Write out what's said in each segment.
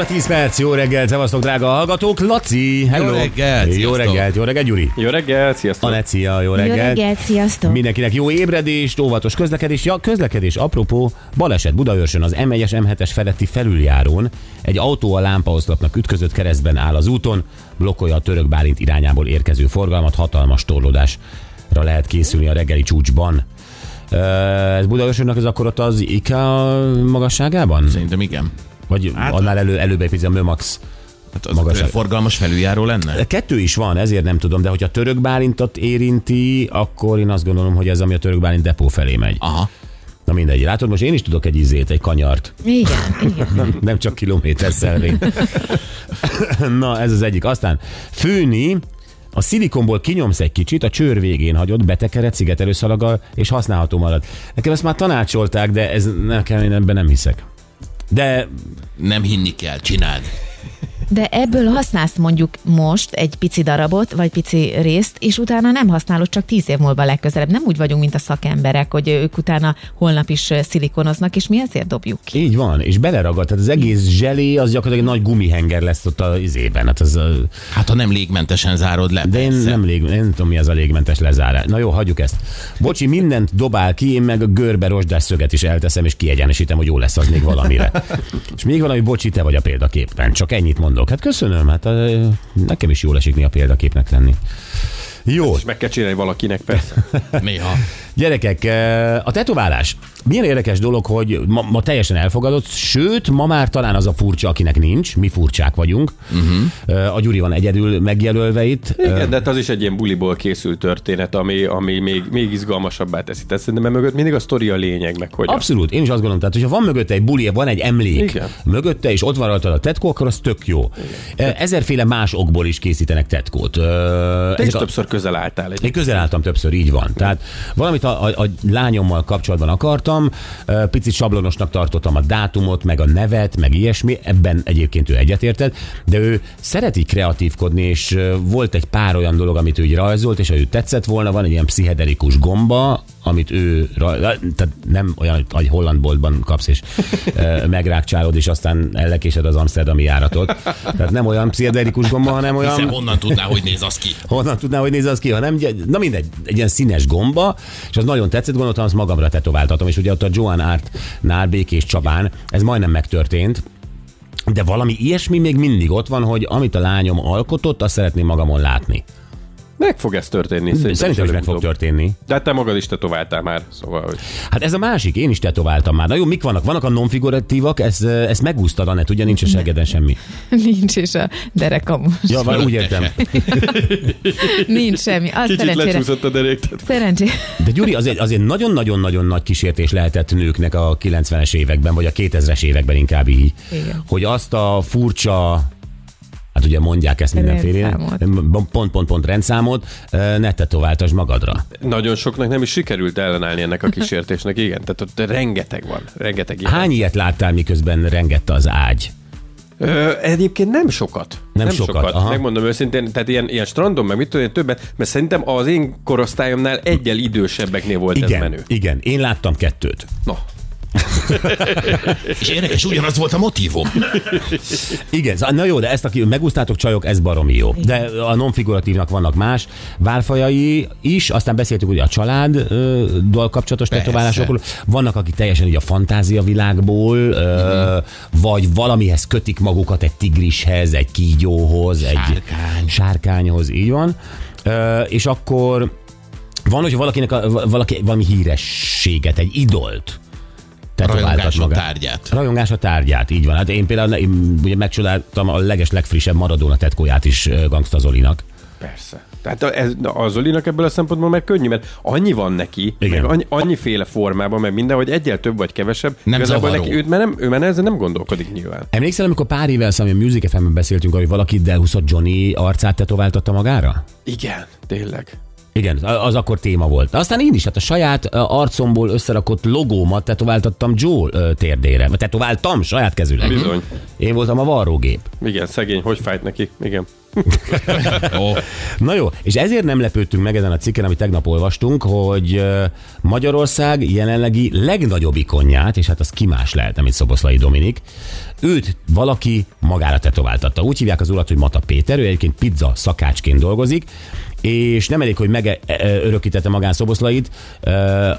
óra 10 perc, jó reggel, szevasztok drága hallgatók. Laci, hello. Jó reggelt, Jó reggelt, jó reggelt, Gyuri. Jó reggel, sziasztok! Alecia, jó Jó reggelt. reggelt, sziasztok! Mindenkinek jó ébredést, óvatos közlekedés. Ja, közlekedés, apropó, baleset Budaörsön az M1-es M7-es feletti felüljárón. Egy autó a lámpaoszlopnak ütközött keresztben áll az úton, blokkolja a török Bálint irányából érkező forgalmat, hatalmas torlódásra lehet készülni a reggeli csúcsban. Ez Budaörsönnek ez akkor ott az IKEA magasságában? Szerintem igen. Vagy Hát- annál elő, előbb egy a Mömax Hát az Magas- forgalmas felüljáró lenne? Kettő is van, ezért nem tudom, de hogyha a török Bálintot érinti, akkor én azt gondolom, hogy ez ami a török Bálint depó felé megy. Aha. Na mindegy, látod, most én is tudok egy izét, egy kanyart. Igen, igen. Nem csak kilométer szelvény. Na, ez az egyik. Aztán főni, a szilikonból kinyomsz egy kicsit, a csőr végén hagyod, betekered szigetelőszalaggal, és használható marad. Nekem ezt már tanácsolták, de ez nekem én ebben nem hiszek. De Nem hinni kell, csináld. De ebből használsz mondjuk most egy pici darabot, vagy pici részt, és utána nem használod csak tíz év múlva legközelebb. Nem úgy vagyunk, mint a szakemberek, hogy ők utána holnap is szilikonoznak, és mi ezért dobjuk ki. így van, és beleragad, tehát az egész zselé, az gyakorlatilag egy nagy gumihenger lesz ott az izében. Hát az, a- Hát ha nem légmentesen zárod le. De én persze. nem, lég, én nem tudom, mi az a légmentes lezárás. Na jó, hagyjuk ezt. Bocsi, mindent dobál ki, én meg a görbe rozsdás szöget is elteszem, és kiegyenesítem, hogy jó lesz az még valamire. és még valami, bocsi, te vagy a példaképpen. Csak ennyit mondok. Hát köszönöm, hát nekem is jól esik néha példaképnek lenni. Jó, És meg kell csinálni valakinek, persze. Néha. Gyerekek, eh, a tetoválás. Milyen érdekes dolog, hogy ma, ma teljesen elfogadott, sőt, ma már talán az a furcsa, akinek nincs, mi furcsák vagyunk. Uh-huh. A Gyuri van egyedül megjelölve itt. Igen, de hát az is egy ilyen buliból készült történet, ami, ami még, még izgalmasabbá teszi. Tehát szerintem mögött mindig a sztori a lényeg, meg hogy Abszolút, én is azt gondolom, tehát hogyha van mögötte egy buli, van egy emlék Igen. mögötte, és ott van rajta a tetkó, akkor az tök jó. Igen. Ezerféle más okból is készítenek tetkót. Te is a- többször közel álltál. Egy... Én közel álltam többször, így van. Tehát valamit a, a, a lányommal kapcsolatban akartam, picit sablonosnak tartottam a dátumot, meg a nevet, meg ilyesmi, ebben egyébként ő egyetértett, de ő szereti kreatívkodni, és volt egy pár olyan dolog, amit ő így rajzolt, és ha ő tetszett volna, van egy ilyen pszichedelikus gomba, amit ő, tehát nem olyan, hogy holland boltban kapsz, és megrákcsálod, és aztán ellekésed az amsterdami járatot. Tehát nem olyan pszichedelikus gomba, hanem olyan... Hiszen honnan tudná, hogy néz az ki? Honnan tudná, hogy néz az ki, hanem, na mindegy, egy ilyen színes gomba, és az nagyon tetszett, gondoltam, azt magamra tetováltatom, és ugye ott a Joan Art-nál Békés Csabán ez majdnem megtörtént, de valami ilyesmi még mindig ott van, hogy amit a lányom alkotott, azt szeretném magamon látni. Meg fog ez történni. Szerintem is meg fog történni. De hát te magad is tetováltál már, szóval... Hogy... Hát ez a másik, én is tetováltam már. Na jó, mik vannak? Vannak a non-figuratívak, ezt, ezt megúsztad, Anett, ugye nincs a segeden semmi. Nincs is a derekam. Ja, vagy úgy értem. Nincs semmi. Azt Kicsit szerencsére. lecsúszott a derék. tehát- Szerencsére. De Gyuri, azért, azért nagyon-nagyon-nagyon nagy kísértés lehetett nőknek a 90-es években, vagy a 2000-es években inkább így, Igen. hogy azt a furcsa Hát ugye mondják ezt mindenféle. Pont-pont-pont rendszámot, ne tetováltasd magadra. Nagyon soknak nem is sikerült ellenállni ennek a kísértésnek, igen. Tehát ott rengeteg van, rengeteg ilyen. Hány ilyet láttál, miközben rengette az ágy? Ö, egyébként nem sokat. Nem sokat, aha. Megmondom őszintén, tehát ilyen, ilyen strandon, meg mit tudom én többet, mert szerintem az én korosztályomnál egyel idősebbeknél volt ez Igen, menő. igen, én láttam kettőt. No. És érdekes, ugyanaz volt a motivum. Igen, szóval- na jó, de ezt, aki megúsztátok csajok, ez baromi jó. De a non-figuratívnak vannak más válfajai is, aztán beszéltük ugye a családdal kapcsolatos Persze. tetoválásokról. Vannak, akik teljesen ugye a fantázia világból, ö, vagy valamihez kötik magukat egy tigrishez, egy kígyóhoz, egy Sárkány. sárkányhoz, így van. És akkor van, hogy valakinek a, valaki, valami hírességet, egy idolt tetováltat Rajongáson magát. tárgyát. Rajongás a tárgyát, így van. Hát én például én ugye megcsodáltam a leges legfrissebb Maradona tetkóját is Gangsta Zolinak. Persze. Tehát a- ez, a Zolinak ebből a szempontból meg könnyű, mert annyi van neki, Igen. meg annyi, annyiféle formában, meg minden, hogy egyel több vagy kevesebb. Nem zavaró. neki, őt, mert nem, ő már ezzel nem gondolkodik nyilván. Emlékszel, amikor pár évvel szemben a Music FM-ben beszéltünk, hogy valaki elhúzott Johnny arcát tetováltatta magára? Igen, tényleg. Igen, az akkor téma volt. Aztán én is, hát a saját arcomból összerakott logómat tetováltattam Joe ö, térdére. Tetováltam saját kezüleg. Bizony. Én voltam a varrógép. Igen, szegény, hogy fájt neki? Igen. Ó, Na jó, és ezért nem lepődtünk meg ezen a cikken, amit tegnap olvastunk, hogy Magyarország jelenlegi legnagyobb ikonját, és hát az ki más lehet, mint Szoboszlai Dominik, őt valaki magára tetováltatta. Úgy hívják az urat, hogy Mata Péter, ő egyébként pizza szakácsként dolgozik, és nem elég, hogy megörökítette magán Szoboszlait, ö,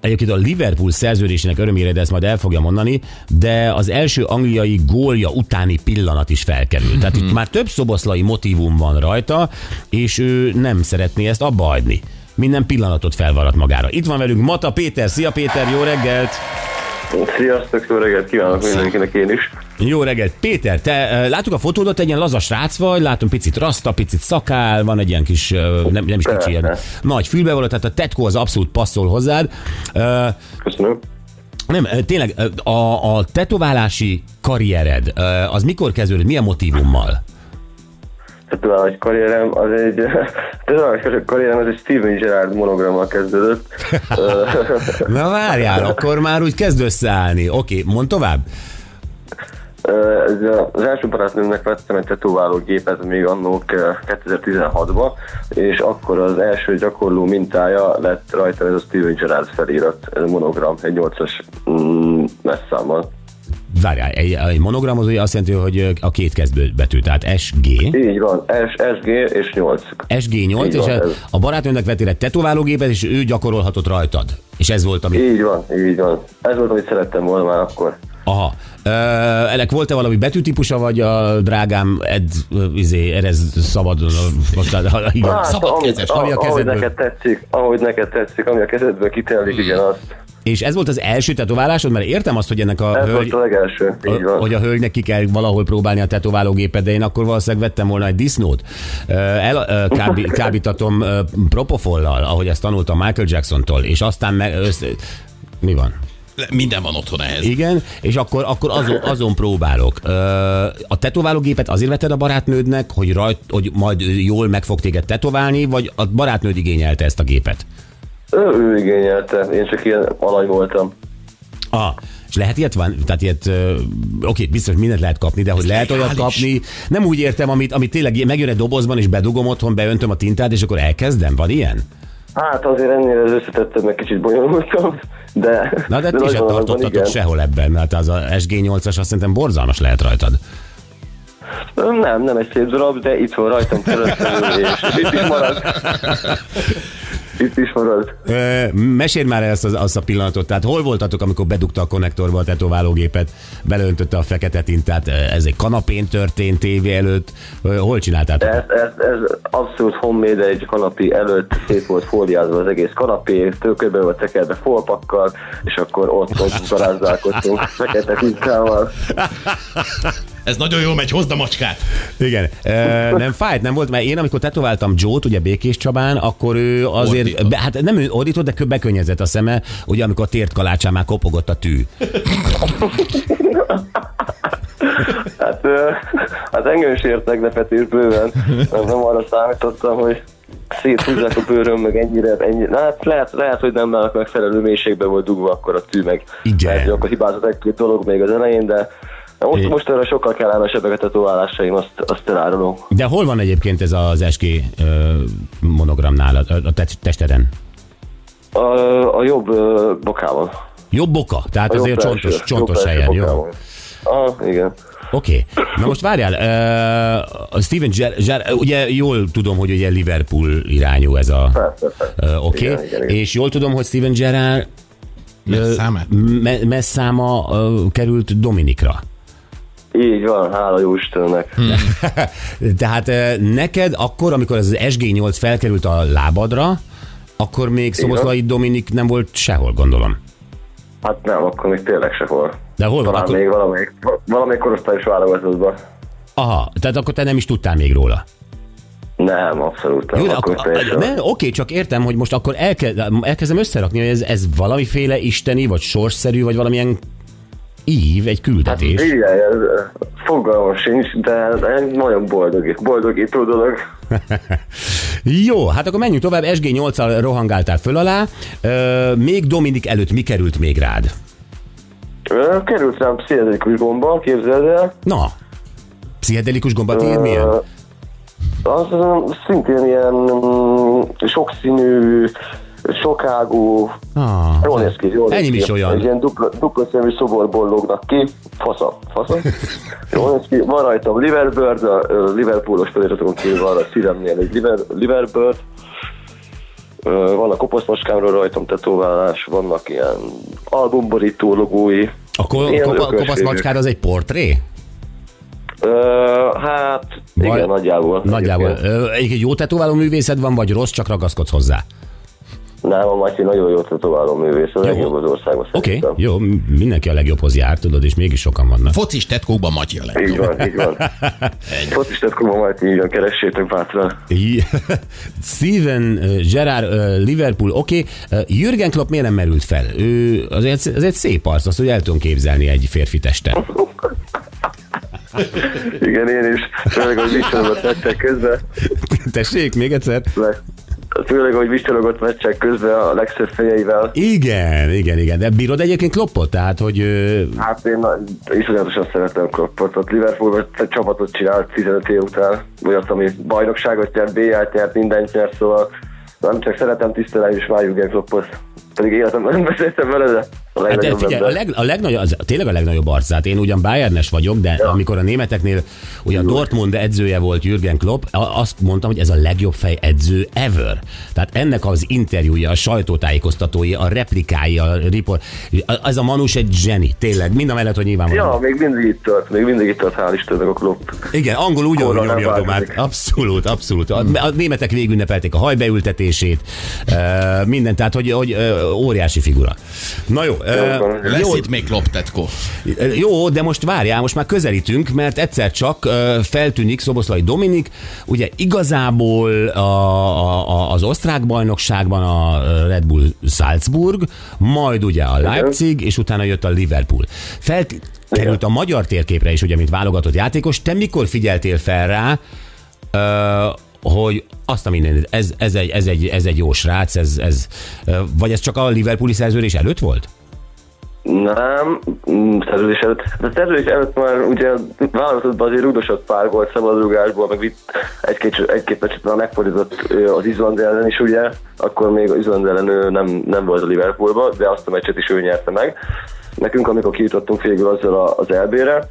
Egyébként a Liverpool szerződésének örömére, de ezt majd el fogja mondani, de az első angliai gólja utáni pillanat is felkerült. Tehát itt már több szoboszlai motivum van rajta, és ő nem szeretné ezt abba hagyni. Minden pillanatot felvarat magára. Itt van velünk Mata Péter. Szia Péter, jó reggelt! Sziasztok, jó reggelt kívánok mindenkinek én is. Jó reggelt. Péter, te láttuk a fotódat, egy ilyen laza srác vagy, látom picit rasta, picit szakál, van egy ilyen kis, nem, nem is kicsi, ilyen nagy fülbevaló, tehát a tetkó az abszolút passzol hozzád. Köszönöm. Nem, tényleg a, a tetoválási karriered, az mikor kezdődött, milyen motivummal? Tatuális karrierem az egy, tatuális karrierem az egy Steven Gerrard monogrammal kezdődött. Na várjál, akkor már úgy kezd összeállni. Oké, mond tovább. Ez Az első barátnőmnek vettem egy tetováló gépet még annó 2016-ban, és akkor az első gyakorló mintája lett rajta ez a Steven Gerrard felirat, ez monogram, egy 8-as mm, messzámmal. Várjál, egy, egy monogram az ugye azt jelenti, hogy a két kezdőbetű, tehát SG, Így van, S, SG és 8. SG8, Így és van, a, a barátnőnek vettél egy tetoválógépet, és ő gyakorolhatott rajtad. És ez volt, ami... Így van, így van. Ez volt, amit szerettem volna már akkor. Aha. Ö, ennek volt-e valami betűtípusa, vagy a drágám ed, izé, erez szabadon, most, igen. Hát, Szabadkezes, ahogy, ami a ahogy kezedből. neked tetszik, ahogy neked tetszik, ami a kezedből kitelik, igen, azt. És ez volt az első tetoválásod, mert értem azt, hogy ennek a Ez hölgy, volt a legelső, így van. hogy a hölgynek ki kell valahol próbálni a tetoválógépet, de én akkor valószínűleg vettem volna egy disznót. El, ö, kábí, kábítatom propofollal, ahogy ezt tanultam Michael Jacksontól, és aztán meg, össze, mi van? Minden van otthon ehhez. Igen, és akkor, akkor azon, azon próbálok. A tetoválógépet azért vetted a barátnődnek, hogy, rajt, hogy majd jól meg fog téged tetoválni, vagy a barátnőd igényelte ezt a gépet? Ő, ő igényelte, én csak ilyen alany voltam. Ah, és lehet ilyet van? Tehát ilyet, ö, oké, biztos mindent lehet kapni, de hogy lehet olyat kapni, nem úgy értem, amit, amit tényleg megjön egy dobozban, és bedugom otthon, beöntöm a tintát, és akkor elkezdem, van ilyen? Hát azért ennél az összetettem, meg kicsit bonyolultam, de... Na de, de ti se tartottatok igen. sehol ebben, mert az a SG8-as azt szerintem borzalmas lehet rajtad. Nem, nem egy szép darab, de itt van rajtam keresztül, és itt is marad. Itt is marad. Ö, mesélj már el az, azt a pillanatot, tehát hol voltatok, amikor bedugta a konnektorba a tetoválógépet, beleöntötte a fekete tintát, ez egy kanapén történt tévé előtt, hol csináltátok? Ez, ez, ez abszolút homemade egy kanapi előtt szét volt fóliázva az egész kanapé, tőköbe volt tekerve folpakkal, és akkor ott, ott garázdálkodtunk fekete tintával. Ez nagyon jól megy, hozd a macskát. Igen. Ö, nem fájt, nem volt, mert én amikor tetováltam Joe-t, ugye Békés Csabán, akkor ő azért, Ordított. be, hát nem ő ordított, de kö- bekönnyezett a szeme, ugye amikor a tért kalácsán már kopogott a tű. Hát, ö, hát engem is ért meglepetés bőven, nem, nem arra számítottam, hogy széthúzzák a bőröm, meg ennyire, ennyire. Na, hát lehet, lehet, hogy nem már megfelelő mélységbe volt dugva akkor a tű, meg Igen. lehet, hogy akkor hibázott egy-két dolog még az elején, de most, É. most erre sokkal kellemesebbek a tetoválásaim, azt, azt elárulom. De hol van egyébként ez az SG ö, monogram nálad, a a te- testeden? A, a jobb ö, bokában. Jobb boka, tehát A azért belső- csontos, csontos helyen, jó? Ah, igen. Oké. Na most várjál, uh, a Steven Ger- Ger- ugye jól tudom, hogy ugye Liverpool irányú ez a... Uh, Oké, okay. igen, igen. és jól tudom, hogy Steven Gerrard Messzámát? me- messzáma uh, került Dominikra. Így van, hála jó Istennek. Tehát uh, neked akkor, amikor ez az SG8 felkerült a lábadra, akkor még Szoboszlai Dominik nem volt sehol, gondolom. Hát nem, akkor még tényleg sehol. De hol van? Talán Akkor... még valamelyik, valamelyik korosztályos válogatottban. Aha, tehát akkor te nem is tudtál még róla. Nem, abszolút nem. Jó, akkor akkor, teljesen- ne, oké, csak értem, hogy most akkor elke, elkezdem összerakni, hogy ez, ez valamiféle isteni, vagy sorsszerű, vagy valamilyen ív, egy küldetés. Igen, ez, fogalmam sincs, de nagyon boldog, boldogító dolog. Jó, hát akkor menjünk tovább. SG8-al rohangáltál föl alá. Ö, még Dominik előtt mi került még rád? Ö, Került rám pszichedelikus gomba, képzeld el. Na, pszichedelikus gombatír Ö, milyen? Az szintén ilyen mm, sokszínű, sokágú, Ah, jól néz ki, jól néz Enyém ki. is olyan. Egy ilyen dupla, dupla szemű szoborból lógnak ki, fasza, fasza. Jól néz ki, van rajtam Liverbird, a Liverpoolos feliratokon kívül van a szívemnél egy Liver, Liverbird, van a kopaszmacskámról rajtam tetoválás, vannak ilyen albumborító logói. A ko- kopa- ökösségek. kopasz macskár az egy portré? Ö, hát, igen, Vagy- nagyjából. Nagyjából. Egyébként. Ö, Egy jó tetováló művészed van, vagy rossz, csak ragaszkodsz hozzá? Nem, a Matyi nagyon jó tetováló művész, a Jó. legjobb az országban Oké, szerintem. jó, mindenki a legjobbhoz jár, tudod, és mégis sokan vannak. Focis tetkókban Matyi a Így legjobb. van, így van. Focistet kuma majd így van, keressétek bátran. Steven Gerrard, uh, Liverpool, oké. Okay. Jürgen Klopp miért nem merült fel? Ő azért, az egy szép arc, azt, hogy el tudom képzelni egy férfi testen. Igen, én is. Főleg, hogy vicsorogott meccsek közben. Tessék, még egyszer? Le- Főleg, hogy vicsorogott meccsek közben a legszebb fejeivel. Igen, igen, igen. De bírod egyébként Kloppot? Tehát, hogy Hát én iszonyatosan szeretem Kloppot. Ott Liverpoolban egy csapatot csinált 15 év után. Olyat, ami bajnokságot nyert, BL-t nyert, mindent nyert, szóval nem csak szeretem, tisztelem is már Jürgen Kloppot. Pedig életemben nem beszéltem vele, de a Hát figyelj, a, leg, a legnagyobb, az, tényleg a legnagyobb arcát. Én ugyan Bayernes vagyok, de ja. amikor a németeknél ugye a Dortmund edzője volt Jürgen Klopp, azt mondtam, hogy ez a legjobb fej edző ever. Tehát ennek az interjúja, a sajtótájékoztatói, a replikái, a report, ez a Manus egy zseni, tényleg, mind a mellett, hogy nyilván Ja, még mindig itt tart, még mindig itt tart, hál' Istennek a Klopp. Igen, angol ugyanúgy Korra nyomja a domát. Abszolút, abszolút. A, a németek végünnepelték a hajbeültetését, minden, tehát hogy, hogy óriási figura. Na jó. Uh, Lesz jó, itt még Klopp tetkó. jó, de most várjál, most már közelítünk, mert egyszer csak feltűnik Szoboszlai Dominik, ugye igazából a, a, az osztrák bajnokságban a Red Bull Salzburg, majd ugye a Leipzig, és utána jött a Liverpool. Felkerült a magyar térképre is, ugye, mint válogatott játékos. Te mikor figyeltél fel rá, uh, hogy azt a minden, ez, ez, egy, ez, egy, ez egy jó srác, ez, ez, vagy ez csak a Liverpooli szerződés előtt volt? Nem, mm, szerződés előtt. De szerződés előtt már ugye válogatottban azért rúdosott pár volt szabadrugásból, meg itt egy-két, egy-két meccset már megfordított az Izland ellen is ugye, akkor még az Izland ellen ő nem, nem volt a Liverpoolban, de azt a meccset is ő nyerte meg. Nekünk, amikor kijutottunk végül azzal a- az LB-re,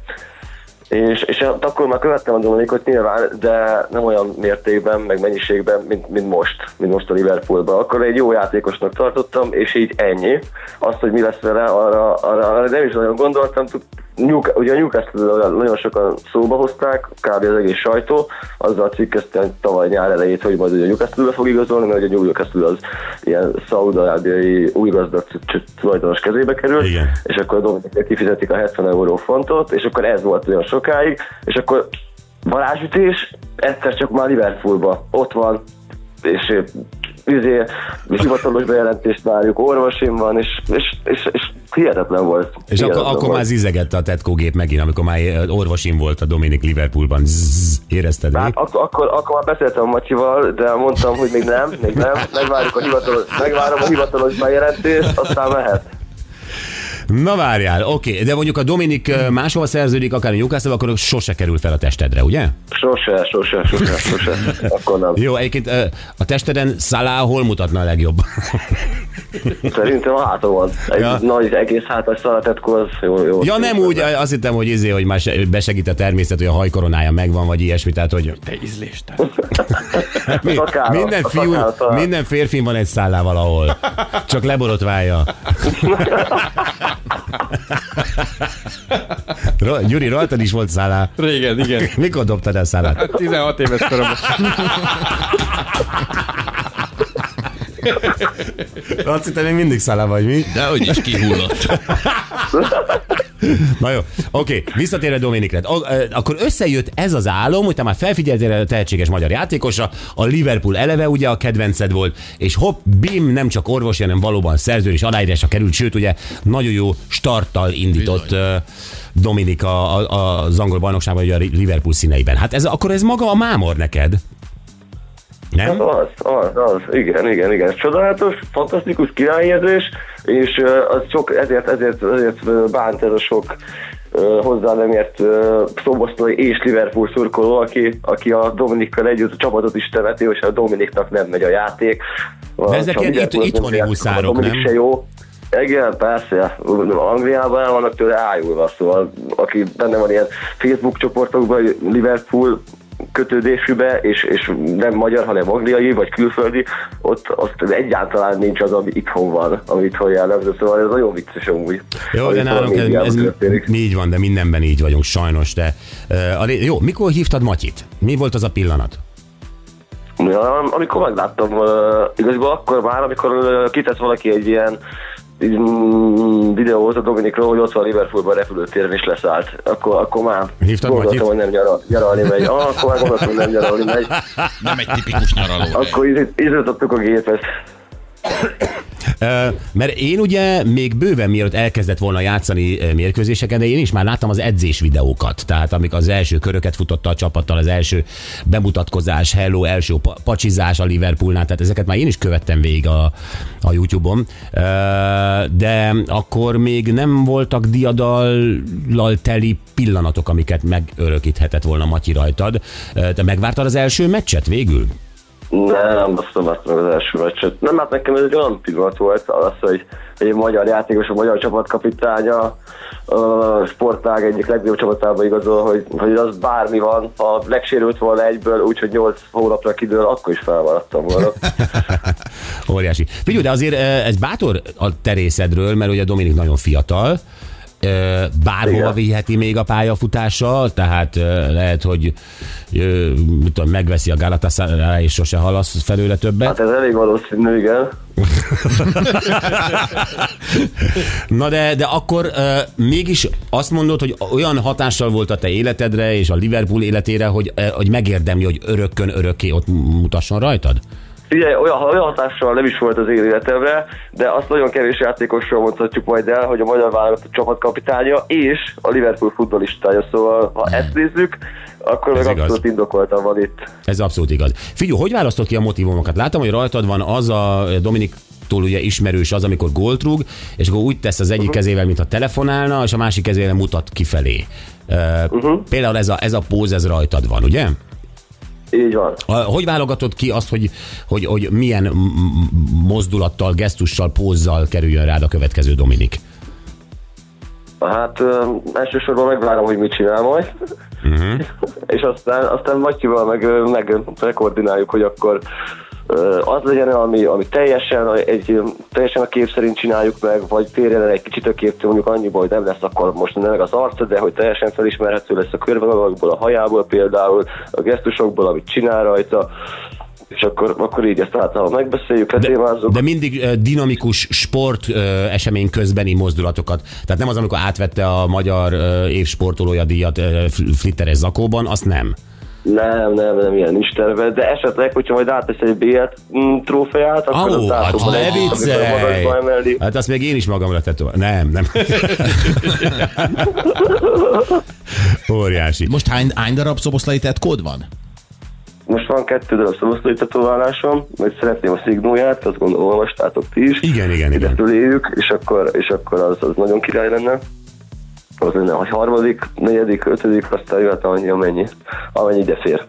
és, és akkor már követtem a Dominikot nyilván, de nem olyan mértékben, meg mennyiségben, mint, mint most, mint most a Liverpoolban. Akkor egy jó játékosnak tartottam, és így ennyi. Azt, hogy mi lesz vele, arra, arra, arra nem is nagyon gondoltam. Newca- ugye a Newcastle nagyon sokan szóba hozták, kb. az egész sajtó, azzal cikkeztem tavaly nyár elejét, hogy majd ugye a Newcastle-be fog igazolni, mert ugye a Newcastle az ilyen szaudarábiai új gazdag tulajdonos kezébe kerül, Igen. és akkor a Dominiknek kifizetik a 70 euró fontot, és akkor ez volt olyan sokáig, és akkor varázsütés, egyszer csak már Liverpoolba, ott van, és izé, hivatalos bejelentést várjuk, orvosim van, és, és, és, és hihetetlen volt. És akkor, hihetetlen akkor volt. már zizegette a tetkógép megint, amikor már orvosim volt a Dominik Liverpoolban. Zzz, érezted Hát még? akkor, akkor, akkor már beszéltem Matyival, de mondtam, hogy még nem, még nem, megvárjuk a hivatalos, megvárom a hivatalos bejelentést, aztán mehet. Na várjál, oké, de mondjuk a Dominik máshol szerződik, akár a Newcastle, akkor sose kerül fel a testedre, ugye? Sose, sose, sose, sose. Akkor nem. Jó, egyébként a testeden Salah hol mutatna a legjobb? Szerintem a hátamon. Egy Ja. nagy egész hátas szalatetkó az jó, jó. Ja nem úgy, azt hittem, hogy izé, hogy már se- besegít a természet, hogy a hajkoronája megvan, vagy ilyesmi, tehát hogy Te ízléstelen. mi, szakára, minden, fiú, szakára minden férfin van egy szállá valahol. Csak leborotválja. Gyuri, rajtad is volt szállá. Régen, igen. Mikor dobtad el szállát? 16 éves koromban. Laci, te még mindig szala vagy, mi? De hogy is kihullott. Na jó, oké, visszatérve Dominikre. Akkor összejött ez az álom, hogy te már felfigyeltél a tehetséges magyar játékosra, a Liverpool eleve ugye a kedvenced volt, és hopp, bim, nem csak orvos, hanem valóban szerző és aláírásra került, sőt ugye nagyon jó starttal indított ö, Dominik a, a, az angol bajnokságban, ugye a Liverpool színeiben. Hát ez, akkor ez maga a mámor neked? Nem? Az, az, az, igen, igen, igen. Csodálatos, fantasztikus királyérzés, és az sok, ezért, ezért, ezért bánt ez a sok hozzá nem ért ö, szoboszlói és Liverpool szurkoló, aki, aki a Dominikkal együtt a csapatot is temeti, és a Dominiknak nem megy a játék. De ezek ilyen itt- itthoni huszárok, a nem? se jó. Igen, persze. Angliában el vannak tőle ájulva, szóval aki benne van ilyen Facebook csoportokban, Liverpool kötődésűbe, és, és nem magyar, hanem angliai, vagy külföldi, ott azt egyáltalán nincs az, ami itthon van, ami itthon jellemző, szóval ez nagyon vicces amúgy. Jó, de a nálunk ez, ez történik. így van, de mindenben így vagyunk sajnos. De, uh, jó, mikor hívtad Matyit? Mi volt az a pillanat? Ja, amikor megláttam, uh, igazából akkor már, amikor uh, kitett valaki egy ilyen mm, videót a Dominikról, hogy ott van Liverpoolban repülőtéren is leszállt. Akkor, akkor már Hívtad gondoltam, hogy nem nyaral, nyaralni megy. Ah, akkor már gondoltam, hogy nem nyaralni megy. Nem egy tipikus nyaraló. Akkor izgatottuk a gépet. Mert én ugye még bőven mielőtt elkezdett volna játszani mérkőzéseken, de én is már láttam az edzés videókat. Tehát amik az első köröket futotta a csapattal, az első bemutatkozás, hello, első pa- pacsizás a Liverpoolnál, tehát ezeket már én is követtem végig a, a YouTube-on. De akkor még nem voltak diadallal teli pillanatok, amiket megörökíthetett volna Matyi rajtad. Te megvártad az első meccset végül? Nem, azt nem láttam meg az első meccset. Nem, hát nekem ez egy olyan pillanat volt, az, hogy egy magyar játékos, a magyar csapatkapitánya a sportág egyik legjobb csapatába igazol, hogy, hogy az bármi van, ha megsérült volna egyből, úgyhogy 8 hónapra kidől, akkor is felmaradtam volna. Óriási. Figyelj, de azért eh, ez bátor a terészedről, mert ugye Dominik nagyon fiatal, bárhova Igen. viheti még a pályafutása, tehát eh, lehet, hogy mit tudom, megveszi a Galatasaray és sose halasz felőle többet. Hát ez elég valószínű, igen. Na de, de akkor uh, mégis azt mondod, hogy olyan hatással volt a te életedre és a Liverpool életére, hogy, uh, hogy megérdemli, hogy örökkön örökké ott mutasson rajtad? Ugye olyan, olyan hatással nem is volt az én életemre, de azt nagyon kevés játékosról mondhatjuk majd el, hogy a magyar válogatott csapatkapitánya és a Liverpool futballistája, szóval ha ezt nézzük, akkor Ez meg igaz. abszolút indokoltan van itt. Ez abszolút igaz. Figyelj, hogy választod ki a motivumokat? Látom, hogy rajtad van az a Dominik túl ugye ismerős az, amikor gólt rúg, és akkor úgy tesz az egyik kezével, mint a telefonálna, és a másik kezével mutat kifelé. Uh, Például ez a, ez a póz, ez rajtad van, ugye? Így van. Hogy válogatod ki azt, hogy, hogy, hogy milyen mozdulattal, gesztussal, pózzal kerüljön rád a következő Dominik? Hát elsősorban megvárom, hogy mit csinál majd. Uh-huh. és aztán, aztán Matyival meg, meg megkoordináljuk, hogy akkor az legyen, ami, ami teljesen, egy, teljesen a kép szerint csináljuk meg, vagy térjen el egy kicsit a képtől, mondjuk annyiból, hogy nem lesz akkor most nem meg az arca, de hogy teljesen felismerhető lesz a körvonalakból, a hajából például, a gesztusokból, amit csinál rajta, és akkor, akkor így ezt általában megbeszéljük, letémázzuk. De mindig ö, dinamikus sport esemény közbeni mozdulatokat. Tehát nem az, amikor átvette a magyar ö, év sportolója díjat flitteres zakóban, azt nem. Nem, nem, nem, ilyen nincs terve, de esetleg, hogyha majd átesz egy BL mm, trófeát, akkor Ó, az hát ne viccelj! Hát azt még én is magamra tettem. Nem, nem. Óriási. Most hány, hány darab szoboszlai tetkód van? Most van kettő darab szoboszlói tetoválásom, majd szeretném a szignóját, azt gondolom olvastátok ti is. Igen, igen, Ide igen. föléjük, és akkor, és akkor az, az nagyon király lenne. Az lenne, hogy harmadik, negyedik, ötödik, aztán jöhet annyi, amennyi, amennyi ide fér.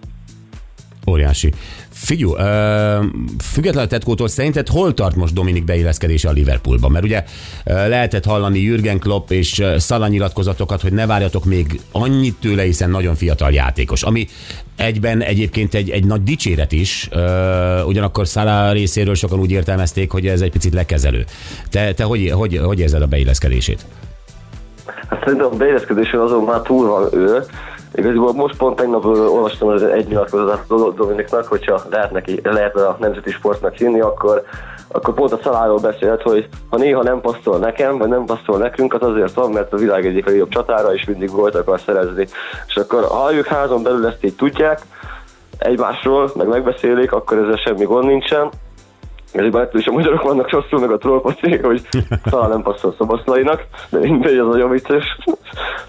Óriási. Figyú, ö, függetlenül a tetkótól szerinted hol tart most Dominik beilleszkedése a Liverpoolba? Mert ugye lehetett hallani Jürgen Klopp és Szala nyilatkozatokat, hogy ne várjatok még annyit tőle, hiszen nagyon fiatal játékos. Ami egyben egyébként egy, egy nagy dicséret is, ugyanakkor Szala részéről sokan úgy értelmezték, hogy ez egy picit lekezelő. Te, te hogy, hogy, hogy érzed a beilleszkedését? Hát szerintem a beilleszkedésen azon már túl van ő, Igazából most pont tegnap olvastam az egy nyilatkozatot Do- Dominiknak, hogyha lehet neki, lehetne a nemzeti sportnak hinni, akkor, akkor pont a szaláról beszélt, hogy ha néha nem passzol nekem, vagy nem passzol nekünk, az azért van, mert a világ egyik legjobb csatára, és mindig volt akar szerezni. És akkor ha ők házon belül ezt így tudják, egymásról, meg megbeszélik, akkor ezzel semmi gond nincsen. Ezekben ettől is a magyarok vannak rosszul, meg a trollpocék, hogy talán nem passzol Szoboszlainak, de mindegy, ez nagyon vicces.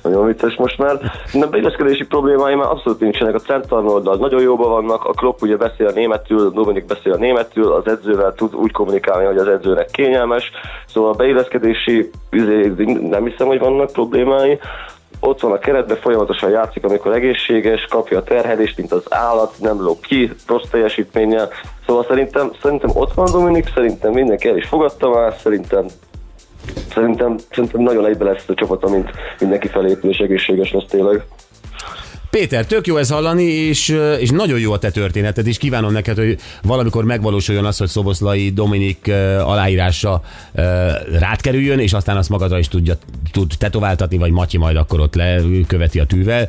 nagyon vicces most már. De beilleszkedési problémái már abszolút nincsenek. A centarnoldal nagyon jóban vannak, a Klopp ugye beszél németül, Dominik beszél németül, az edzővel tud úgy kommunikálni, hogy az edzőnek kényelmes. Szóval a beilleszkedési izé, nem hiszem, hogy vannak problémái ott van a keretben, folyamatosan játszik, amikor egészséges, kapja a terhelést, mint az állat, nem lóg ki, rossz teljesítménnyel. Szóval szerintem, szerintem ott van Dominik, szerintem mindenki el is fogadta már, szerintem Szerintem, szerintem nagyon egybe lesz a csapat, amint mindenki felépül és egészséges lesz tényleg. Péter, tök jó ez hallani, és, és nagyon jó a te történeted, és kívánom neked, hogy valamikor megvalósuljon az, hogy Szoboszlai Dominik aláírása rád kerüljön, és aztán azt magadra is tudja, tud tetováltatni, vagy Matyi majd akkor ott leköveti a tűvel.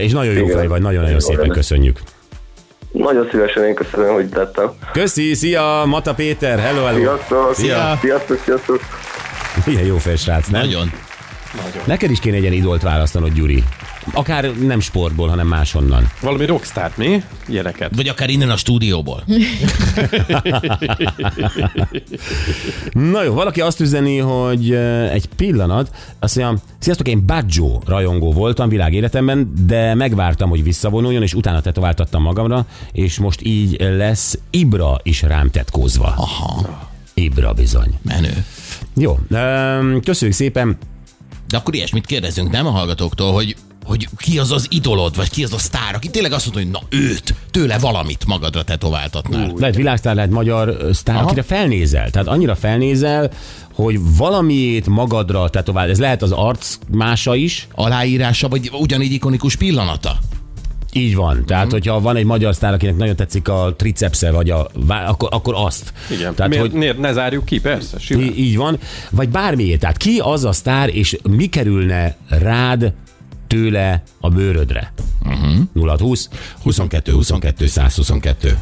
És nagyon jó fej vagy, nagyon-nagyon szépen köszönjük. Nagyon szívesen én köszönöm, hogy tettem. Köszi, szia, Mata Péter, hello, hello. Sziasztok! Szia. Sziasztok, sziasztok! Milyen jó felsrác, nem? Nagyon. Neked is kéne egy ilyen idolt választanod, Gyuri. Akár nem sportból, hanem máshonnan. Valami rockstar, mi? Ilyeneket. Vagy akár innen a stúdióból. Na jó, valaki azt üzeni, hogy egy pillanat, azt mondja, sziasztok, én Baggio rajongó voltam világéletemben, de megvártam, hogy visszavonuljon, és utána tetováltattam magamra, és most így lesz Ibra is rám tetkózva. Aha, Ibra bizony. menő. Jó, köszönjük szépen. De akkor ilyesmit kérdezünk, nem a hallgatóktól, hogy hogy ki az az idolod, vagy ki az a sztár, aki tényleg azt mondta, hogy na őt, tőle valamit magadra tetováltatnál. Lehet világsztár, lehet magyar sztár, Aha. akire felnézel. Tehát annyira felnézel, hogy valamiét magadra tetovál. Ez lehet az arc mása is, Aláírása, vagy ugyanígy ikonikus pillanata? Így van. Tehát, Mhm. hogyha van egy magyar sztár, akinek nagyon tetszik a tricepsze, vagy a, akkor, akkor azt. Igen. Tehát, miért, hogy miért ne zárjuk ki? Persze, simán. í- így van. Vagy bármiért. Tehát ki az a sztár, és mi kerülne rád tőle a bőrödre? Uh-huh. 0 20 22 22 122.